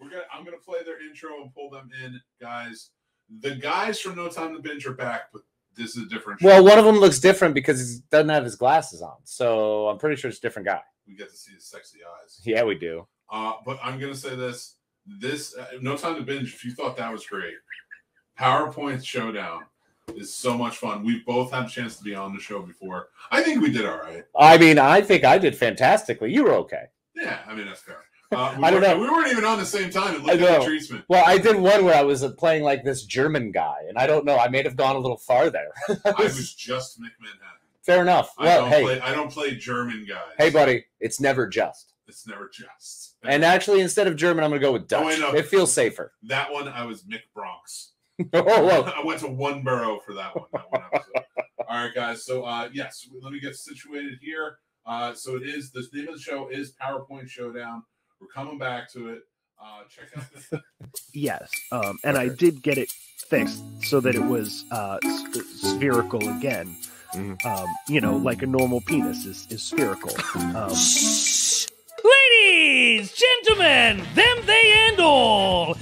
We're gonna. I'm gonna play their intro and pull them in, guys. The guys from No Time to Binge are back, but this is a different. well, one of them looks different because he doesn't have his glasses on. So I'm pretty sure it's a different guy. we get to see his sexy eyes. Yeah, we do. Uh, but I'm gonna say this: this uh, No Time to Binge. If you thought that was great, PowerPoint Showdown is so much fun. We both had a chance to be on the show before. I think we did all right. I mean, I think I did fantastically. You were okay. Yeah, I mean that's fair. Uh, we I don't know. We weren't even on the same time. I at know. treatment. Well, I did one where I was uh, playing like this German guy, and I don't know. I may have gone a little farther. I was just Mick Manhattan. Fair enough. I Well, don't hey, play. I don't play German guys. hey, buddy, it's never just. It's never just. And actually, instead of German, I'm gonna go with Dutch. Oh, wait, no. It feels safer. that one, I was Mick Bronx. oh, whoa. I went to one borough for that one. That one episode. All right, guys. So, uh, yes, let me get situated here. Uh, so it is the name of the show is PowerPoint Showdown. We're coming back to it. Uh, check out this. Yes, um, and I did get it fixed so that it was uh, s- spherical again. Mhm. Um, you know, like a normal penis is, is spherical. Um, Ladies, gentlemen, them, they, and all,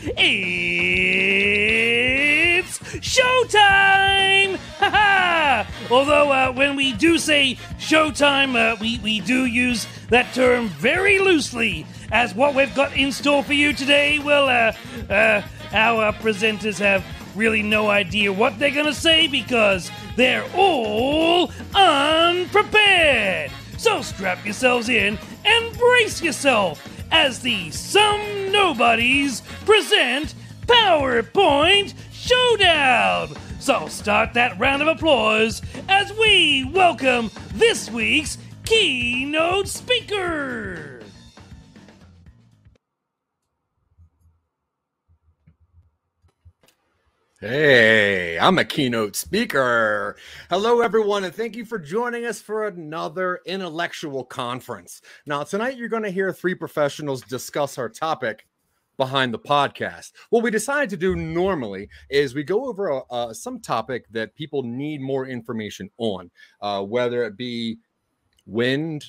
it's showtime! Ha ha! Although, uh, when we do say showtime, uh, we, we do use that term very loosely, as what we've got in store for you today, well, uh, uh, our presenters have really no idea what they're gonna say because they're all unprepared. So strap yourselves in and brace yourself as the Some Nobodies present PowerPoint Showdown. So start that round of applause as we welcome this week's keynote speaker. Hey, I'm a keynote speaker. Hello, everyone, and thank you for joining us for another intellectual conference. Now, tonight you're going to hear three professionals discuss our topic behind the podcast. What we decide to do normally is we go over uh, some topic that people need more information on, uh, whether it be wind,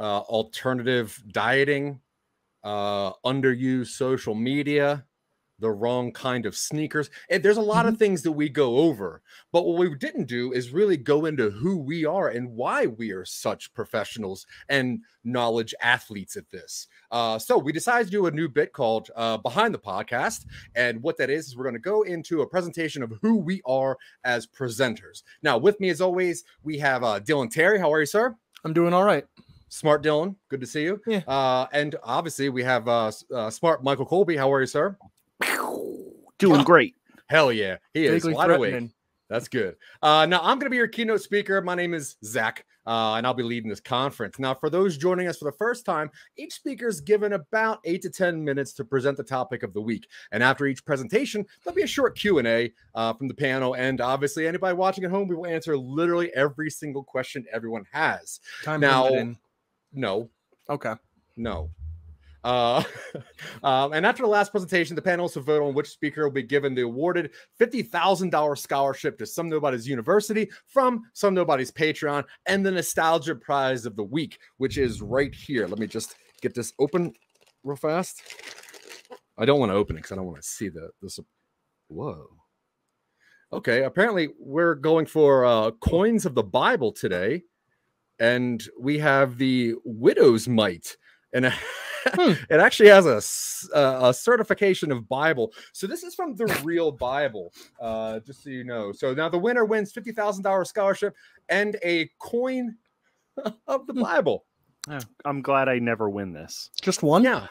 uh, alternative dieting, uh, underused social media, the wrong kind of sneakers. And there's a lot of things that we go over. But what we didn't do is really go into who we are and why we are such professionals and knowledge athletes at this. Uh, so we decided to do a new bit called uh, Behind the Podcast. And what that is, is we're going to go into a presentation of who we are as presenters. Now, with me, as always, we have uh, Dylan Terry. How are you, sir? I'm doing all right. Smart Dylan. Good to see you. Yeah. Uh, and obviously, we have uh, uh, Smart Michael Colby. How are you, sir? Doing great. Hell yeah. He is wide awake. That's good. Uh, now I'm going to be your keynote speaker. My name is Zach, uh, and I'll be leading this conference. Now, for those joining us for the first time, each speaker is given about eight to ten minutes to present the topic of the week. And after each presentation, there'll be a short Q and A uh, from the panel. And obviously, anybody watching at home, we will answer literally every single question everyone has. Time Now- limited. No, Okay. no. Uh, um, and after the last presentation, the panelists will vote on which speaker will be given the awarded $50,000 scholarship to Some Nobody's University from Some Nobody's Patreon and the Nostalgia Prize of the Week, which is right here. Let me just get this open real fast. I don't want to open it because I don't want to see the this. Whoa. Okay, apparently we're going for uh, coins of the Bible today, and we have the widow's mite, and a- it actually has a s- uh, a certification of Bible. So this is from the real Bible, uh, just so you know. So now the winner wins fifty thousand dollars scholarship and a coin of the Bible. I'm glad I never win this. Just one? Yeah.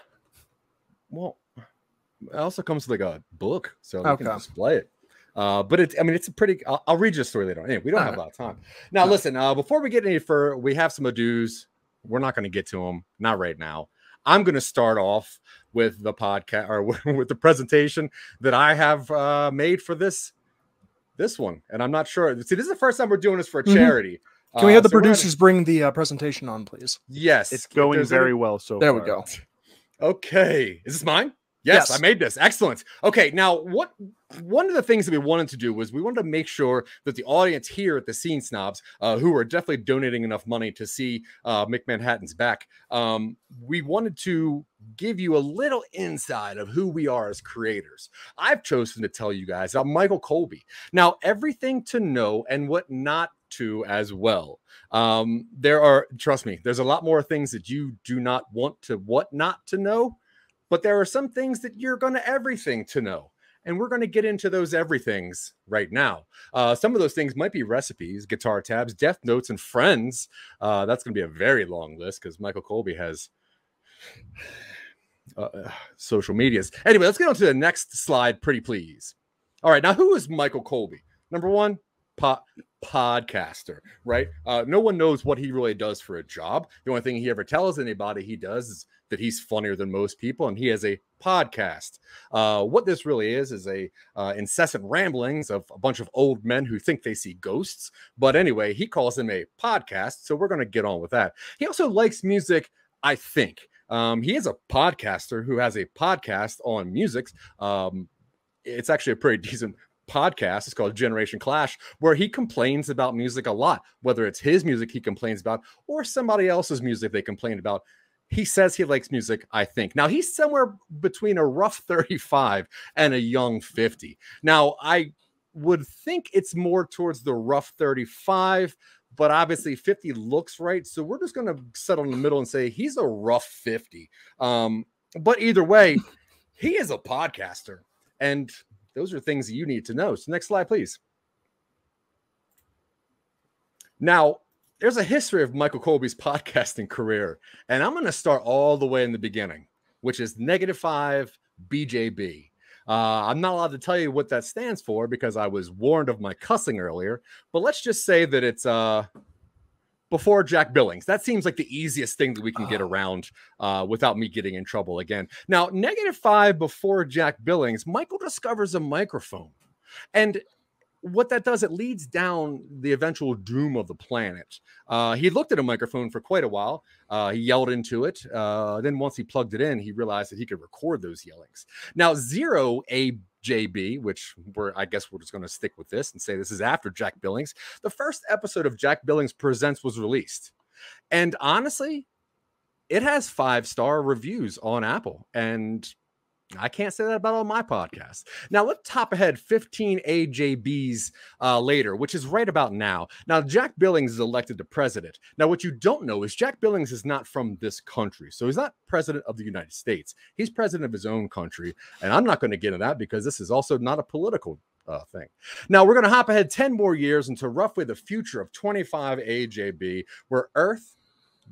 Well, it also comes with like a book, so you can display it. Uh, but it's, I mean, it's a pretty, I'll, I'll read you a story later on. Anyway, we don't have a lot of time. Now, No. listen, uh, before we get any further, we have some ados. We're not going to get to them, not right now. I'm going to start off with the podcast or with the presentation that I have uh, made for this this one, and I'm not sure. See, this is the first time we're doing this for a Mhm. charity. Can we Uh, have the so we're gonna- producers bring the uh, presentation on, please? Yes, It's going there's any- very well so There we go. Okay, is this mine? Yes, Yes. I made this. Excellent. Okay, now what one of the things that we wanted to do was we wanted to make sure that the audience here at the Scene Snobs, uh, who are definitely donating enough money to see uh, McManhattan's back, um, we wanted to give you a little inside of who we are as creators. I've chosen to tell you guys about Michael Colby. Now, everything to know and what not to as well. Um, there are, trust me, there's a lot more things that you do not want to what not to know but there are some things that you're going to everything to know and we're going to get into those everythings right now. Uh, some of those things might be recipes guitar tabs death notes and friends. Uh, that's going to be a very long list because michael colby has uh, uh, social medias. Anyway let's get on to the next slide pretty please. All right now who is michael colby? Number one po- podcaster right? Uh, no one knows what he really does for a job. The only thing he ever tells anybody he does is that he's funnier than most people and he has a podcast. Uh, what this really is is a uh, incessant ramblings of a bunch of old men who think they see ghosts. But anyway he calls him a podcast so we're going to get on with that. He also likes music i think. Um, he is a podcaster who has a podcast on music. Um, it's actually a pretty decent podcast. It's called Generation Clash, where he complains about music a lot, whether it's his music he complains about or somebody else's music they complain about. He says he likes music, I think. Now, he's somewhere between a rough 35 and a young 50. Now, I would think it's more towards the rough 35, but obviously 50 looks right. So we're just going to settle in the middle and say he's a rough 50. Um, but either way, he is a podcaster. And those are things you need to know. So, next slide, please. Now, there's a history of Michael Colby's podcasting career, and I'm going to start all the way in the beginning, which is negative five BJB. Uh, I'm not allowed to tell you what that stands for because I was warned of my cussing earlier, but let's just say that it's uh, before Jack Billings. That seems like the easiest thing that we can get Oh. around uh, without me getting in trouble again. Now, negative five before Jack Billings, Michael discovers a microphone. And what that does, it leads down the eventual doom of the planet. Uh, he looked at a microphone for quite a while. Uh, he yelled into it. Uh, then, once he plugged it in, he realized that he could record those yellings. Now, zero AJB, which we're, I guess we're just going to stick with this and say this is after Jack Billings. The first episode of Jack Billings Presents was released. And honestly, it has five star reviews on Apple. And I can't say that about all my podcasts. Now let's top ahead 15 AJBs uh, later, which is right about now. Now, Jack Billings is elected to president. Now, what you don't know is Jack Billings is not from this country. So he's not president of the United States. He's president of his own country. And I'm not going to get into that because this is also not a political uh, thing. Now, we're going to hop ahead 10 more years into roughly the future of 25 AJB, where Earth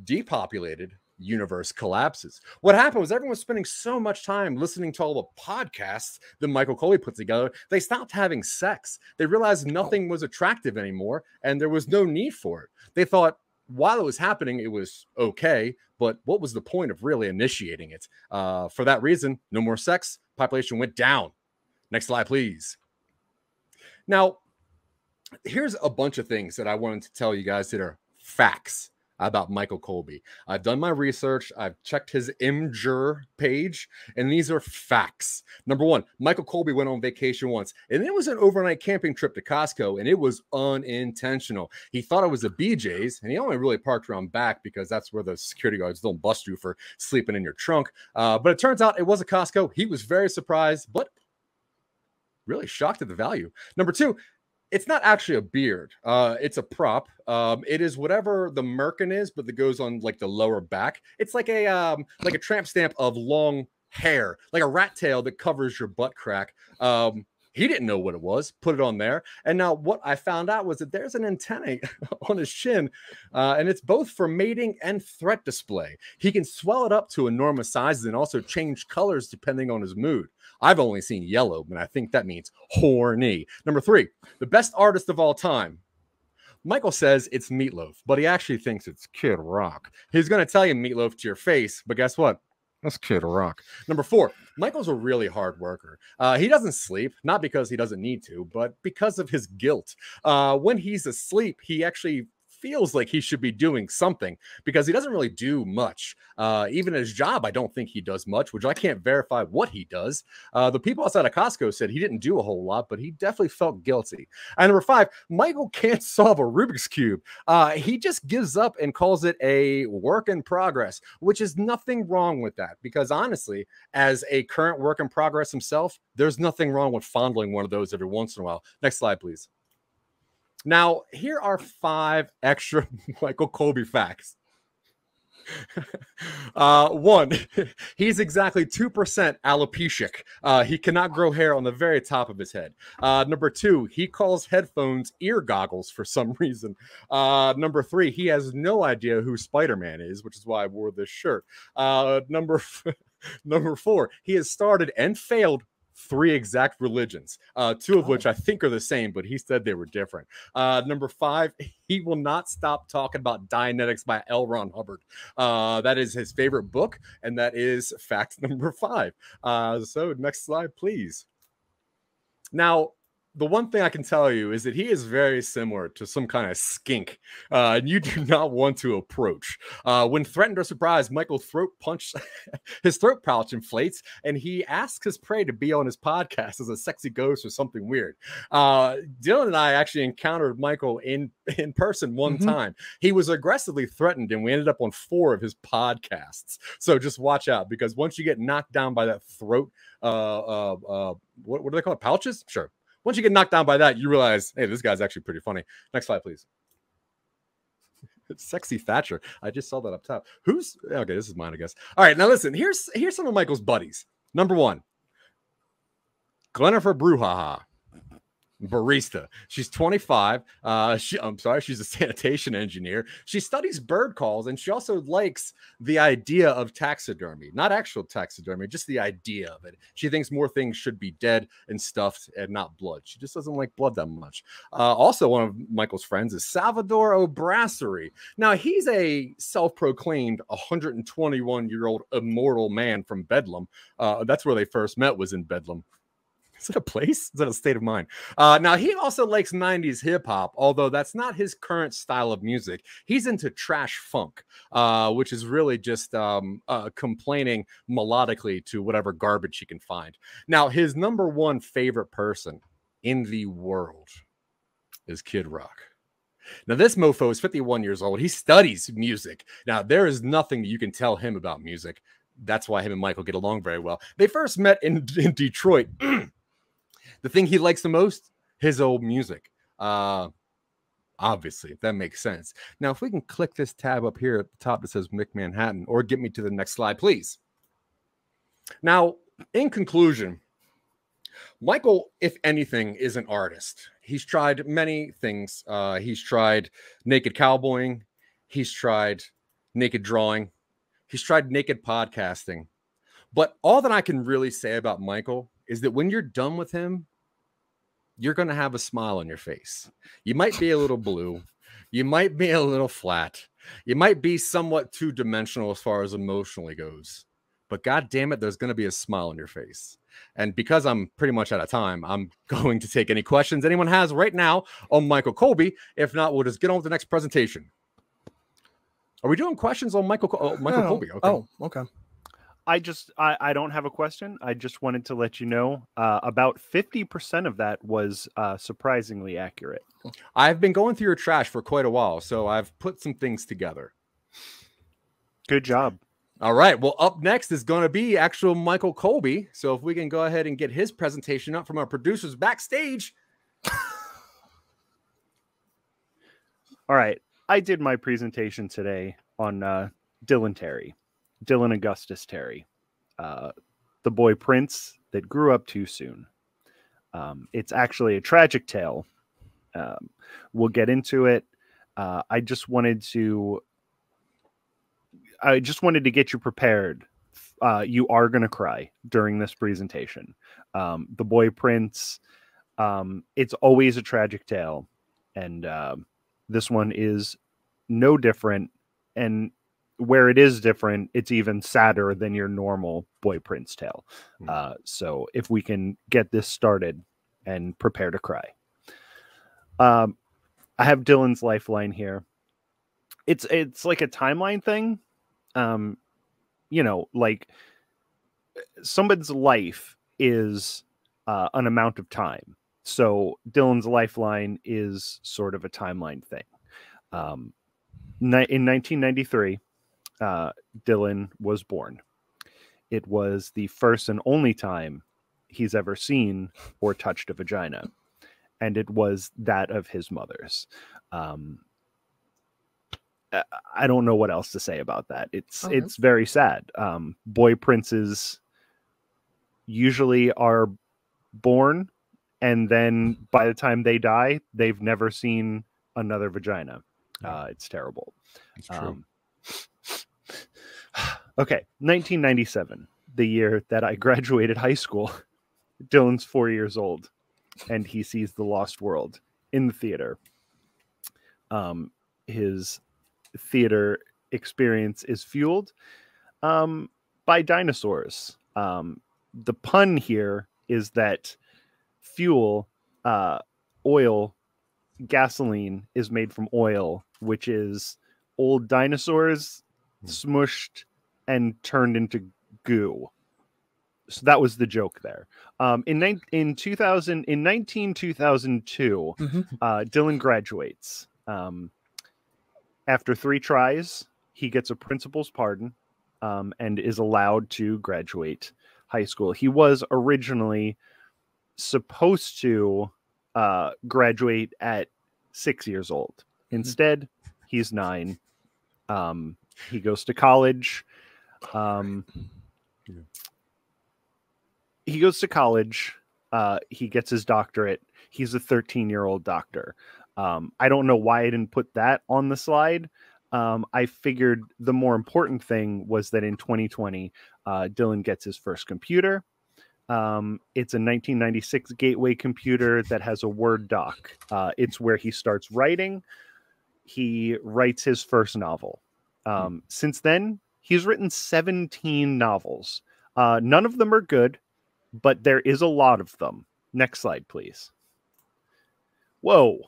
depopulated universe collapses. What happened was everyone was spending so much time listening to all the podcasts that Michael Colby put together, they stopped having sex. They realized nothing was attractive anymore and there was no need for it. They thought while it was happening, it was okay, but what was the point of really initiating it? Uh, for that reason, no more sex, population went down. Next slide, please. Now, here's a bunch of things that I wanted to tell you guys that are facts about Michael Colby. I've done my research, I've checked his Imgur page, and these are facts. Number one, Michael Colby went on vacation once, and it was an overnight camping trip to Costco, and it was unintentional. He thought it was a BJ's, and he only really parked around back because that's where the security guards don't bust you for sleeping in your trunk. Uh, but it turns out it was a Costco. He was very surprised, but really shocked at the value. Number two, it's not actually a beard. Uh, it's a prop. Um, it is whatever the merkin is, but that goes on like the lower back. It's like a um, like a tramp stamp of long hair, like a rat tail that covers your butt crack. Um, he didn't know what it was. Put it on there, and now what I found out was that there's an antenna on his chin, uh, and it's both for mating and threat display. He can swell it up to enormous sizes and also change colors depending on his mood. I've only seen yellow, and I think that means horny. Number three, the best artist of all time. Michael says it's Meatloaf, but he actually thinks it's Kid Rock. He's going to tell you Meatloaf to your face, but guess what? That's Kid Rock. Number four, Michael's a really hard worker. Uh, he doesn't sleep, not because he doesn't need to, but because of his guilt. Uh, when he's asleep, he actually feels like he should be doing something because he doesn't really do much. Uh, even his job, I don't think he does much, which I can't verify what he does. Uh, the people outside of Costco said he didn't do a whole lot, but he definitely felt guilty. And number five, Michael can't solve a Rubik's Cube. Uh, he just gives up and calls it a work in progress, which is nothing wrong with that because honestly, as a current work in progress himself, there's nothing wrong with fondling one of those every once in a while. Next slide, please. Now, here are five extra Michael Colby facts. uh, one, he's exactly 2% alopecic. Uh, he cannot grow hair on the very top of his head. Uh, number two, he calls headphones ear goggles for some reason. Uh, number three, he has no idea who Spider Man is, which is why I wore this shirt. Uh, number, number four, he has started and failed three exact religions, uh, two of which I think are the same, but he said they were different. Uh, number five, he will not stop talking about Dianetics by L. Ron Hubbard. Uh, that is his favorite book, and that is fact number five. Uh, so, next slide, please. Now, the one thing I can tell you is that he is very similar to some kind of skink, uh, and you do not want to approach. Uh, when threatened or surprised, Michael throat punch his throat pouch inflates, and he asks his prey to be on his podcast as a sexy ghost or something weird. Uh, Dylan and I actually encountered Michael in in person one Mhm. time. He was aggressively threatened, and we ended up on four of his podcasts. So just watch out because once you get knocked down by that throat, uh, uh, uh, what, what do they call it? Pouches? Sure. Once you get knocked down by that, you realize, hey, this guy's actually pretty funny. Next slide, please. Sexy Thatcher. I just saw that up top. Who's okay? This is mine, I guess. All right, now listen. Here's here's some of Michael's buddies. Number one, Glennifer Bruhaha, barista. She's 25. Uh, she, I'm sorry, she's a sanitation engineer. She studies bird calls and she also likes the idea of taxidermy, not actual taxidermy, just the idea of it. She thinks more things should be dead and stuffed and not blood. She just doesn't like blood that much. Uh, also, one of Michael's friends is Salvador O'Brassery. Now, he's a self proclaimed 121 year old immortal man from Bedlam. Uh, that's where they first met, was in Bedlam. Is it a place? Is that a state of mind? Uh, now, he also likes 90s hip hop, although that's not his current style of music. He's into trash funk, uh, which is really just um, uh, complaining melodically to whatever garbage he can find. Now, his number one favorite person in the world is Kid Rock. Now, this mofo is 51 years old. He studies music. Now, there is nothing you can tell him about music. That's why him and Michael get along very well. They first met in, in Detroit. the thing he likes the most, his old music. Uh, obviously, if that makes sense. Now, if we can click this tab up here at the top that says Mick Manhattan, or get me to the next slide, please. Now, in conclusion, Michael, if anything, is an artist. He's tried many things. Uh, he's tried naked cowboying. He's tried naked drawing. He's tried naked podcasting. But all that I can really say about Michael is that when you're done with him, you're going to have a smile on your face. You might be a little blue. You might be a little flat. You might be somewhat two dimensional as far as emotionally goes. But God damn it, there's going to be a smile on your face. And because I'm pretty much out of time, I'm going to take any questions anyone has right now on Michael Colby. If not, we'll just get on with the next presentation. Are we doing questions on Michael oh, Michael Oh, Colby? Okay. Oh, okay. I just I, I don't have a question. I just wanted to let you know uh, about fifty percent of that was uh, surprisingly accurate. I've been going through your trash for quite a while, so I've put some things together. Good job. All right. Well, up next is going to be actual Michael Colby. So if we can go ahead and get his presentation up from our producers backstage. All right. I did my presentation today on uh, Dylan Terry, Dylan Augustus Terry, uh, the boy prince that grew up too soon. Um, it's actually a tragic tale. Um, we'll get into it. Uh, I just wanted to. I just wanted to get you prepared. Uh, you are going to cry during this presentation. Um, the boy prince. Um, it's always a tragic tale, and um, this one is no different and where it is different it's even sadder than your normal boy prince tale Hmm. uh, so if we can get this started and prepare to cry um, i have dylan's lifeline here it's it's like a timeline thing. Um, you know, like somebody's life is uh, an amount of time. So Dylan's lifeline is sort of a timeline thing. Um, in 1993, uh, Dylan was born. It was the first and only time he's ever seen or touched a vagina, and it was that of his mother's. Um, I- don't know what else to say about that. It's Okay. it's very sad. Um, boy princes usually are born, and then by the time they die, they've never seen another vagina. Uh, it's terrible. It's true. Um, okay, 1997, the year that I graduated high school. Dylan's four years old, and he sees The Lost World in the theater. Um, his theater experience is fueled um, by dinosaurs. Um, the pun here is that fuel, uh, oil, gasoline is made from oil, which is old dinosaurs smushed and turned into goo. So that was the joke there. Um, in nine in 2000 in 19 2002, Mhm. uh, Dylan graduates. Um, after three tries, he gets a principal's pardon um, and is allowed to graduate high school. He was originally supposed to uh, graduate at six years old. Instead, he's nine. Um, he goes to college. Um, Yeah. He goes to college. Uh, he gets his doctorate. He's a 13 year old doctor. Um, I don't know why I didn't put that on the slide. Um, I figured the more important thing was that in 2020, uh, Dylan gets his first computer. Um, it's a 1996 Gateway computer that has a Word doc. Uh, it's where he starts writing. He writes his first novel. Um, since then, he's written 17 novels. Uh, none of them are good, but there is a lot of them. Next slide, please. Whoa.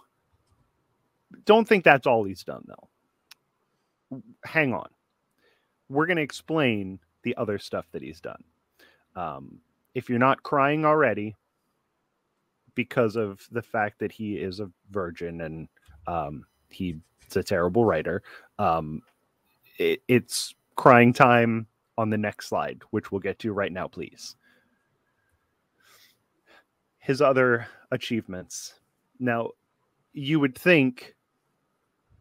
Don't think that's all he's done, though. Hang on. We're going to explain the other stuff that he's done. Um, if you're not crying already because of the fact that he is a virgin and um, he's a terrible writer, um, it, it's crying time on the next slide, which we'll get to right now, please. His other achievements. Now, you would think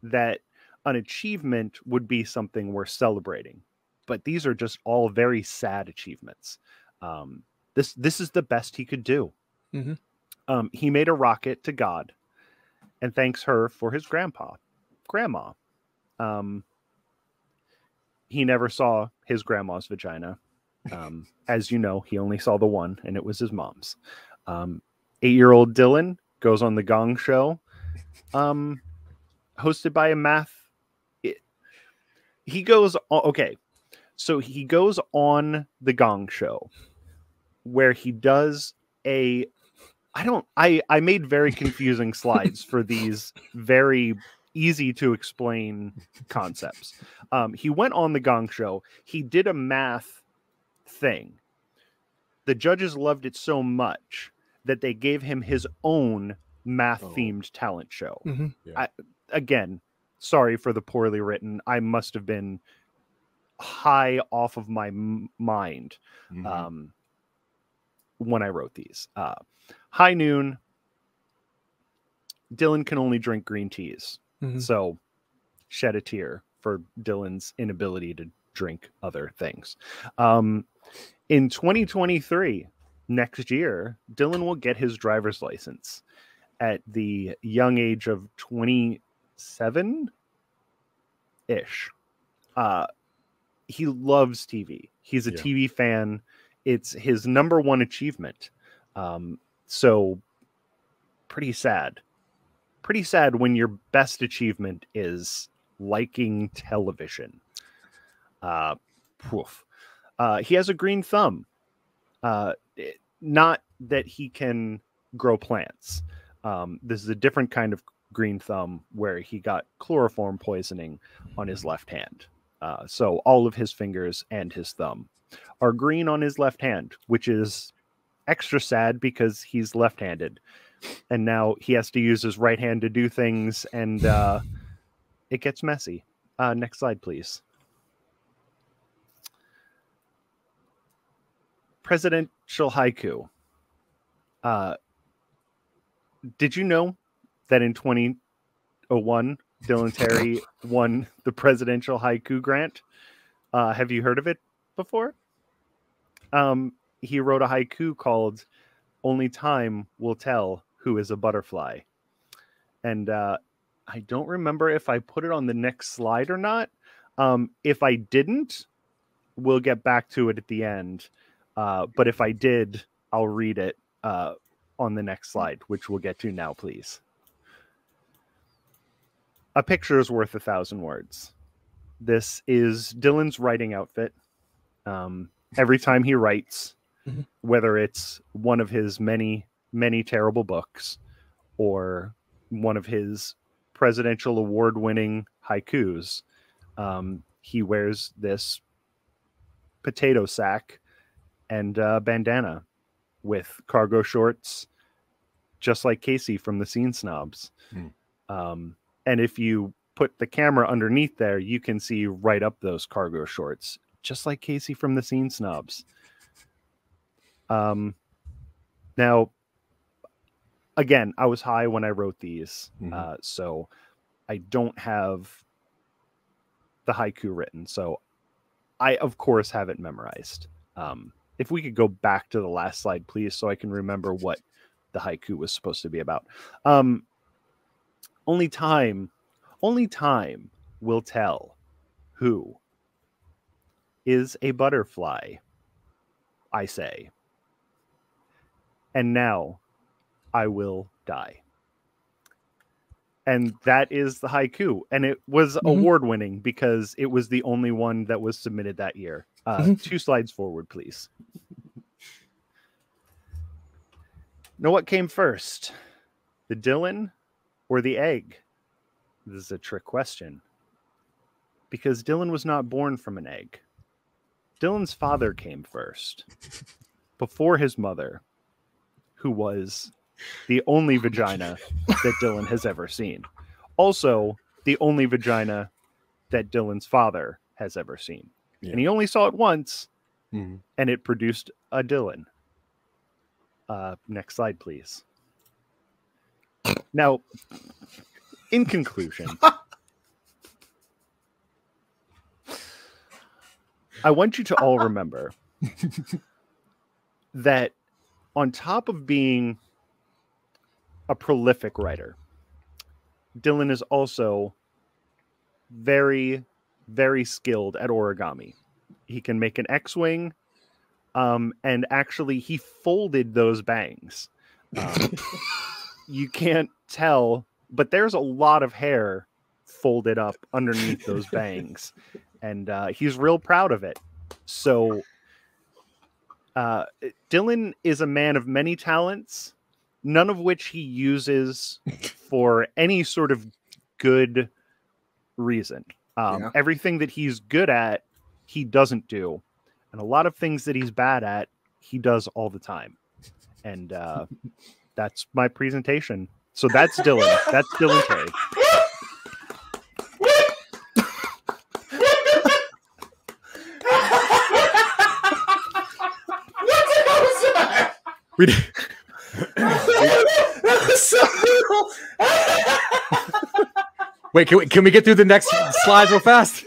that an achievement would be something worth celebrating, but these are just all very sad achievements. Um, this this is the best he could do. Mhm. Um, he made a rocket to God, and thanks her for his grandpa, grandma. Um, he never saw his grandma's vagina. Um, as you know, he only saw the one, and it was his mom's. Um, eight-year-old Dylan goes on the Gong Show, um, hosted by a math. It, he goes okay, so he goes on the Gong Show, where he does a. I don't. I I made very confusing slides for these very easy to explain concepts. Um, he went on the Gong Show. He did a math thing. The judges loved it so much that they gave him his own math themed talent show. Mhm. I, again, sorry for the poorly written. I must have been high off of my m- mind Mhm. um, when I wrote these. Uh, high noon. Dylan can only drink green teas. Mhm. So shed a tear for Dylan's inability to drink other things. Um, in 2023, next year, Dylan will get his driver's license at the young age of 27 ish. Uh, he loves TV. He's a Yeah. TV fan. It's his number one achievement. Um, so pretty sad. Pretty sad when your best achievement is liking television. Uh, poof. Uh, he has a green thumb. Uh, not that he can grow plants. Um, this is a different kind of Green Thumb, where he got chloroform poisoning on his left hand. Uh, so all of his fingers and his thumb are green on his left hand, which is extra sad because he's left-handed, and now he has to use his right hand to do things, and uh, it gets messy. Uh, next slide, please. Presidential haiku. Uh, did you know that in 2001, Dylan Terry won the presidential haiku grant? Uh, have you heard of it before? Um, he wrote a haiku called "Only Time Will Tell Who Is a Butterfly," and uh, I don't remember if I put it on the next slide or not. Um, if I didn't, we'll get back to it at the end. Uh, but if I did, I'll read it uh, on the next slide, which we'll get to now, please. A picture is worth a thousand words. This is Dylan's writing outfit. Um, every time he writes, Mhm. whether it's one of his many, many terrible books or one of his presidential award winning haikus, um, he wears this potato sack and uh, bandana with cargo shorts, just like Casey from the Scene Snobs. Hmm. Um, and if you put the camera underneath there, you can see right up those cargo shorts, just like Casey from the Scene Snobs. Um, now, again, I was high when I wrote these, Mhm. uh, so I don't have the haiku written. So I, of course, have it memorized. Um, if we could go back to the last slide, please, so I can remember what the haiku was supposed to be about. Um, only time, only time will tell who is a butterfly, I say. And now I will die. And that is the haiku. And it was Mhm. award winning because it was the only one that was submitted that year. Uh, Mhm. Two slides forward, please. Know what came first, the Dylan or the egg? This is a trick question because Dylan was not born from an egg. Dylan's father came first before his mother, who was the only vagina that Dylan has ever seen. Also, the only vagina that Dylan's father has ever seen. And he only saw it once, Mhm. and it produced a Dylan. Uh, next slide, please. Now, in conclusion, I want you to all remember that on top of being a prolific writer, Dylan is also very, very skilled at origami. He can make an X Wing, um, and actually, he folded those bangs. Um, you can't tell, but there's a lot of hair folded up underneath those bangs, and uh, he's real proud of it. So, uh, Dylan is a man of many talents, none of which he uses for any sort of good reason. Um, Yeah. Everything that he's good at, he doesn't do, and a lot of things that he's bad at, he does all the time. And uh, that's my presentation. So that's Dylan. That's Dylan Terry. We did- Wait, can we, can we get through the next slides real fast?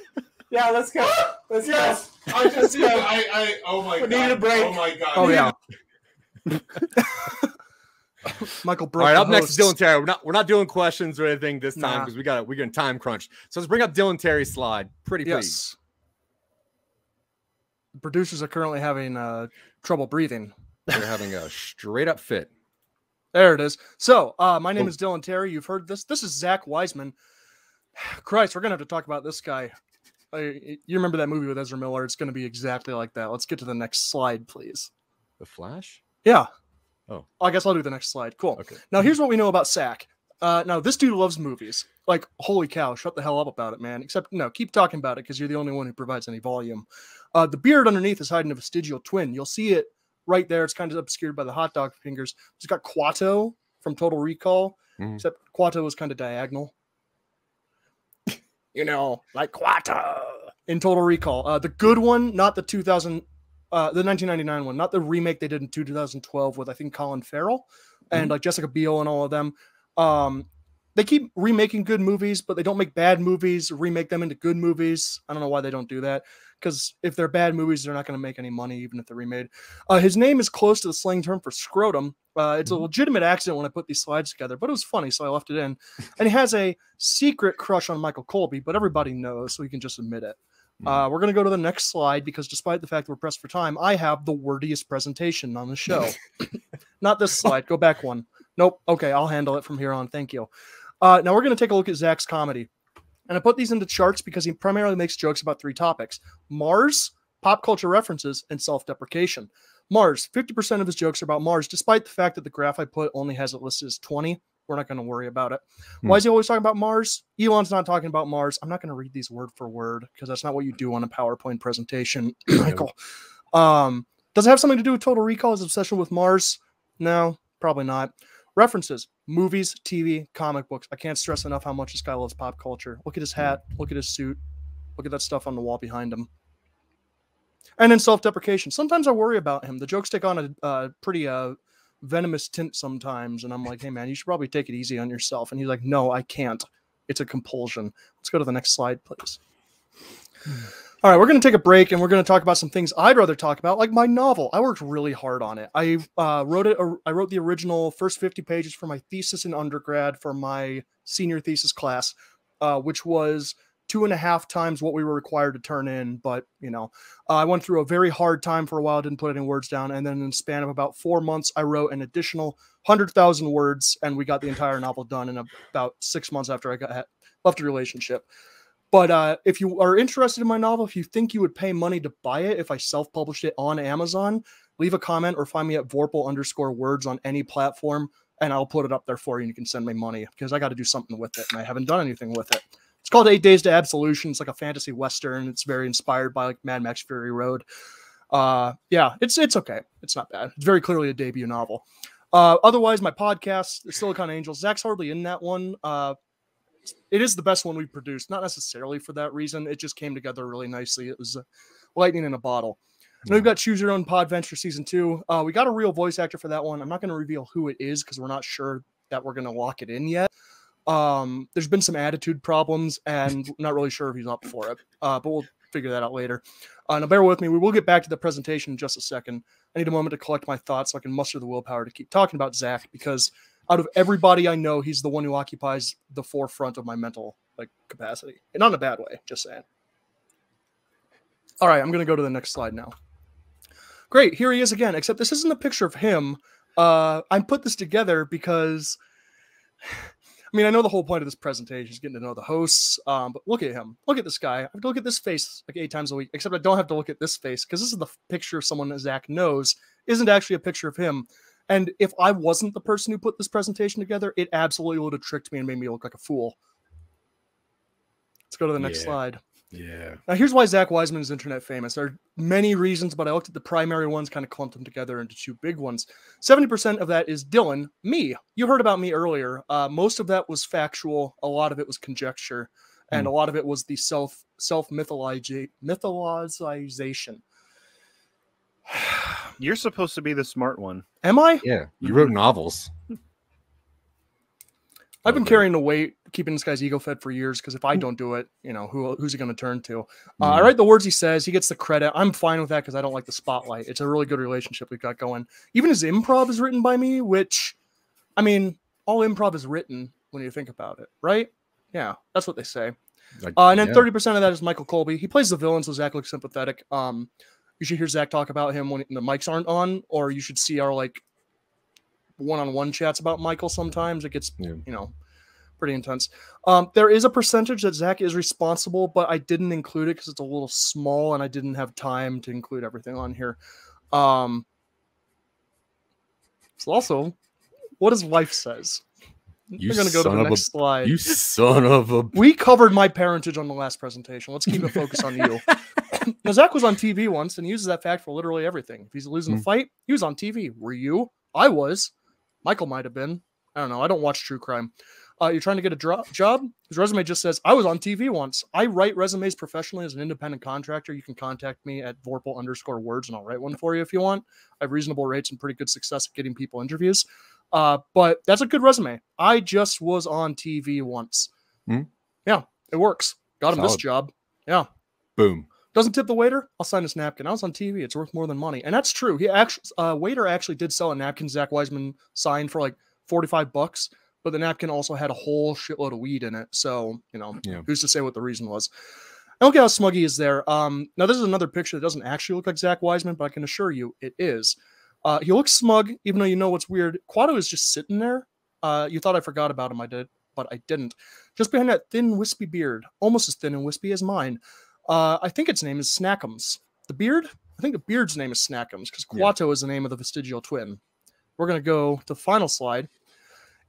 Yeah, let's go. Let's Yes, I just need. I, I. Oh my god. We god. need a break. Oh my god. Oh yeah. Michael All broke. right, the up next is. Dylan Terry. We're not we're not doing questions or anything this time Nah. because we got we're getting time crunched. So let's bring up Dylan Terry's slide. Pretty please. Yes. The producers are currently having uh, trouble breathing. They're having a straight up fit. There it is. So, uh, my name is Dylan Terry. You've heard this. This is Zach Wiseman. Christ, we're gonna have to talk about this guy. I, you remember that movie with Ezra Miller? It's gonna be exactly like that. Let's get to the next slide, please. The Flash? Yeah. Oh. I guess I'll do the next slide. Cool. Okay. Now, here's what we know about Sack. Uh, now this dude loves movies. Like, holy cow, shut the hell up about it, man. Except, no, keep talking about it because you're the only one who provides any volume. Uh, the beard underneath is hiding a vestigial twin. You'll see it right there. It's kind of obscured by the hot dog fingers. It's got Kuato from Total Recall, Mhm. except Kuato was kind of diagonal. you know, like Kuato in Total Recall. Uh, the good one, not the 2000, uh, the 1999 one, not the remake they did in 2012 with I think Colin Farrell and like Jessica Biel and all of them. Um, they keep remaking good movies, but they don't make bad movies, remake them into good movies. I don't know why they don't do that. Because if they're bad movies, they're not going to make any money, even if they're remade. Uh, his name is close to the slang term for scrotum. Uh, it's a legitimate accident when I put these slides together, but it was funny, so I left it in. And he has a secret crush on Michael Colby, but everybody knows, so he can just admit it. Uh, we're going to go to the next slide because despite the fact that we're pressed for time, I have the wordiest presentation on the show. Not this slide. Go back one. Nope. Okay, I'll handle it from here on. Thank you. Uh, now we're going to take a look at Zach's comedy. And I put these into charts because he primarily makes jokes about three topics Mars, pop culture references, and self deprecation. Mars, 50% of his jokes are about Mars, despite the fact that the graph I put only has it listed as 20. We're not going to worry about it. Why is he always talking about Mars? Elon's not talking about Mars. I'm not going to read these word for word because that's not what you do on a PowerPoint presentation, Michael. Um, does it have something to do with Total Recall? His obsession with Mars? No, probably not. References, movies, TV, comic books. I can't stress enough how much this guy loves pop culture. Look at his hat. Look at his suit. Look at that stuff on the wall behind him. And then self-deprecation. Sometimes I worry about him. The jokes take on a uh, pretty uh, venomous tint sometimes, and I'm like, "Hey, man, you should probably take it easy on yourself." And he's like, "No, I can't. It's a compulsion." Let's go to the next slide, please. All right, we're going to take a break and we're going to talk about some things I'd rather talk about, like my novel. I worked really hard on it. I uh, wrote it. I wrote the original first 50 pages for my thesis in undergrad for my senior thesis class, uh, which was two and a half times what we were required to turn in. But you know, uh, I went through a very hard time for a while. Didn't put any words down, and then in the span of about four months, I wrote an additional hundred thousand words, and we got the entire novel done in about six months after I got left a relationship. But uh, if you are interested in my novel, if you think you would pay money to buy it, if I self-published it on Amazon, leave a comment or find me at Vorpal underscore words on any platform, and I'll put it up there for you. And you can send me money because I got to do something with it, and I haven't done anything with it. It's called Eight Days to Absolution. It's like a fantasy western. It's very inspired by like Mad Max Fury Road. Uh, yeah, it's it's okay. It's not bad. It's very clearly a debut novel. Uh, otherwise, my podcast, Silicon Angels, Zach's hardly in that one. Uh, it is the best one we've produced, not necessarily for that reason. It just came together really nicely. It was uh, lightning in a bottle. And we've got Choose Your Own Podventure season two. Uh, we got a real voice actor for that one. I'm not going to reveal who it is because we're not sure that we're going to lock it in yet. Um, there's been some attitude problems, and I'm not really sure if he's up for it. Uh, but we'll figure that out later. Uh, now, bear with me. We will get back to the presentation in just a second. I need a moment to collect my thoughts so I can muster the willpower to keep talking about Zach because out of everybody I know, he's the one who occupies the forefront of my mental like capacity, and not in a bad way. Just saying. All right, I'm gonna go to the next slide now. Great, here he is again. Except this isn't a picture of him. Uh, I put this together because, I mean, I know the whole point of this presentation is getting to know the hosts. Um, but look at him. Look at this guy. I have to look at this face like eight times a week. Except I don't have to look at this face because this is the picture of someone that Zach knows. Isn't actually a picture of him. And if I wasn't the person who put this presentation together, it absolutely would have tricked me and made me look like a fool. Let's go to the next Yeah. slide. Yeah. Now, here's why Zach Wiseman is internet famous. There are many reasons, but I looked at the primary ones, kind of clumped them together into two big ones. 70% of that is Dylan, me. You heard about me earlier. Uh, most of that was factual, a lot of it was conjecture, and a lot of it was the self self mythologization. You're supposed to be the smart one. Am I? Yeah. You wrote novels. I've been carrying the weight, keeping this guy's ego fed for years. Because if I don't do it, you know, who who's he going to turn to? Uh, I Mm. write the words he says. He gets the credit. I'm fine with that because I don't like the spotlight. It's a really good relationship we've got going. Even his improv is written by me, which, I mean, all improv is written when you think about it, right? Yeah, that's what they say. Like, Uh, and then yeah. thirty percent of that is Michael Colby. He plays the villain, so Zach looks sympathetic. Um, you should hear Zach talk about him when the mics aren't on, or you should see our like one-on-one chats about Michael. Sometimes it gets Yeah. you know pretty intense. Um, there is a percentage that Zach is responsible, but I didn't include it because it's a little small and I didn't have time to include everything on here. Um, it's also what his wife says. You We're gonna go to the of a- next slide. You son of a. we covered my parentage on the last presentation. Let's keep it focused on you. Zach was on TV once and he uses that fact for literally everything. If he's losing Hmm. a fight, he was on TV. Were you? I was. Michael might have been. I don't know. I don't watch true crime. Uh, you're trying to get a job? His resume just says, I was on TV once. I write resumes professionally as an independent contractor. You can contact me at Vorpal underscore words and I'll write one for you if you want. I have reasonable rates and pretty good success at getting people interviews. Uh, but that's a good resume. I just was on TV once. Hmm. Yeah, it works. Got him this job. Yeah. Boom. Doesn't tip the waiter? I'll sign his napkin. I was on TV. It's worth more than money. And that's true. He actually, uh, waiter actually did sell a napkin Zach Wiseman signed for like 45 bucks, but the napkin also had a whole shitload of weed in it. So, you know, Yeah. who's to say what the reason was? And look at how smug he is there. Um, now, this is another picture that doesn't actually look like Zach Wiseman, but I can assure you it is. Uh, he looks smug, even though you know what's weird. Kuato is just sitting there. Uh, you thought I forgot about him. I did, but I didn't. Just behind that thin, wispy beard, almost as thin and wispy as mine. Uh, I think its name is Snackums. The beard? I think the beard's name is Snackums because Yeah. Kuato is the name of the vestigial twin. We're going to go to the final slide.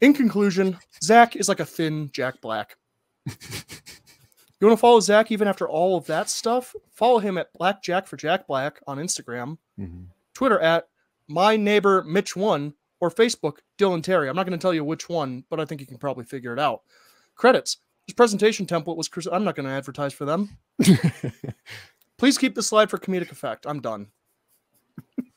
In conclusion, Zach is like a thin Jack Black. you want to follow Zach even after all of that stuff? Follow him at Black Jack for Jack Black on Instagram, Mhm. Twitter at my neighbor Mitch one, or Facebook Dylan Terry. I'm not going to tell you which one, but I think you can probably figure it out. Credits. His presentation template was. Chris- I'm not going to advertise for them. Please keep the slide for comedic effect. I'm done.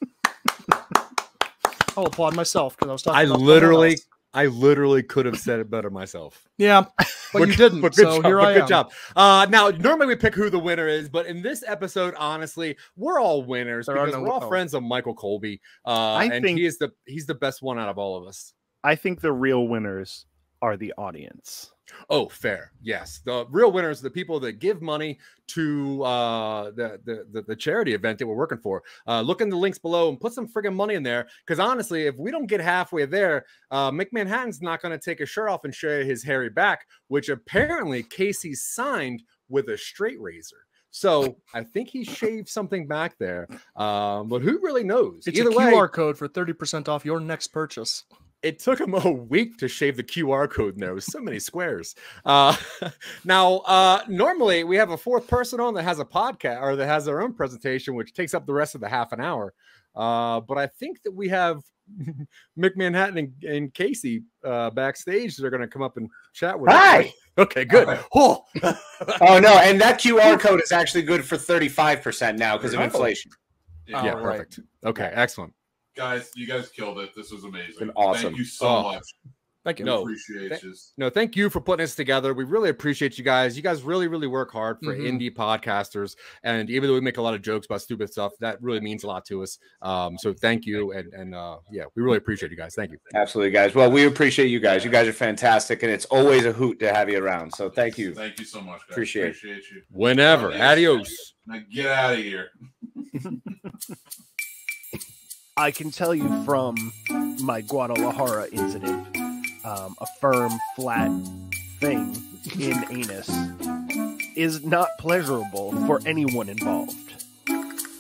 I'll applaud myself because I was talking. I about literally. I literally could have said it better myself. Yeah, but you didn't. But good so job. here but I good am. job. Uh, now, normally we pick who the winner is, but in this episode, honestly, we're all winners There because no- we're all friends of Michael Colby, uh, I and think- he is the he's the best one out of all of us. I think the real winners are the audience. Oh, fair. Yes, the real winners are the people that give money to uh, the, the the the charity event that we're working for. Uh, look in the links below and put some friggin' money in there. Because honestly, if we don't get halfway there, uh, McManhattan's not going to take his shirt off and show you his hairy back, which apparently Casey signed with a straight razor. So I think he shaved something back there. Um, but who really knows? It's Either a way, QR code for 30% off your next purchase. It took him a week to shave the QR code in there. It was so many squares. Uh, now, uh, normally we have a fourth person on that has a podcast or that has their own presentation, which takes up the rest of the half an hour. Uh, but I think that we have Mick Manhattan and, and Casey uh, backstage. They're going to come up and chat with us. Hi. Okay, good. Oh, Oh no, and that QR code is actually good for 35% now because of Oh. inflation. Yeah, yeah, All right. perfect. Okay, excellent. Guys, you guys killed it. This was amazing. Been awesome. Thank you so Oh. much. Thank you. No. Appreciate Th- you. No, thank you for putting this together. We really appreciate you guys. You guys really, really work hard for Mhm. indie podcasters. And even though we make a lot of jokes about stupid stuff, that really means a lot to us. Um, so thank you. And and uh yeah, we really appreciate you guys. Thank you. Absolutely, guys. Well, we appreciate you guys. You guys are fantastic, and it's always a hoot to have you around. So thank you. Thank you so much, guys. Appreciate it. Appreciate you. Whenever. Adios. Now get out of here. I can tell you from my Guadalajara incident, um, a firm, flat thing in anus is not pleasurable for anyone involved.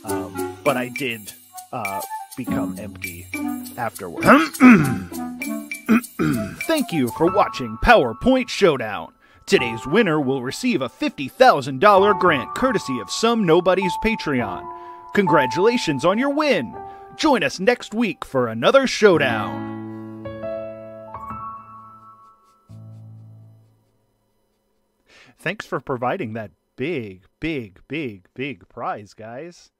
Um, but I did uh, become empty afterwards. Thank you for watching PowerPoint Showdown. Today's winner will receive a $50,000 grant courtesy of Some Nobody's Patreon. Congratulations on your win! Join us next week for another showdown. Thanks for providing that big, big, big, big prize, guys.